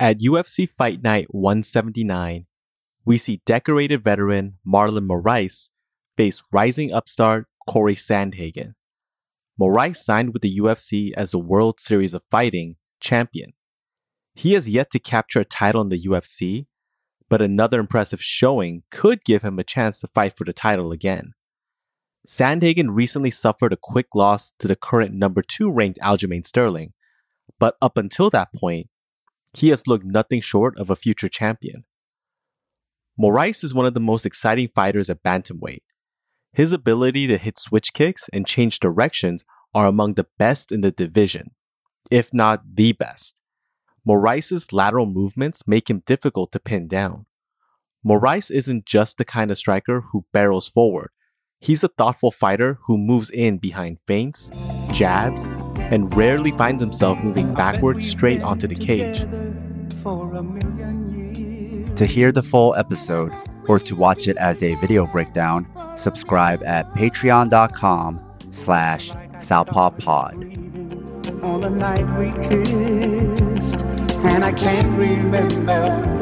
At UFC Fight Night 179, we see decorated veteran Marlon Moraes face rising upstart Corey Sandhagen. Moraes signed with the UFC as the World Series of Fighting champion. He has yet to capture a title in the UFC, but another impressive showing could give him a chance to fight for the title again. Sandhagen recently suffered a quick loss to the current number 2 ranked Aljamain Sterling, but up until that point, he has looked nothing short of a future champion. Moraes is one of the most exciting fighters at bantamweight. His ability to hit switch kicks and change directions are among the best in the division, if not the best. Moraes' lateral movements make him difficult to pin down. Moraes isn't just the kind of striker who barrels forward. He's a thoughtful fighter who moves in behind feints, jabs, and rarely finds himself moving backwards straight onto the cage. To hear the full episode or to watch it as a video breakdown, subscribe at patreon.com slash southpawpod. On the night we kissed, and I can't remember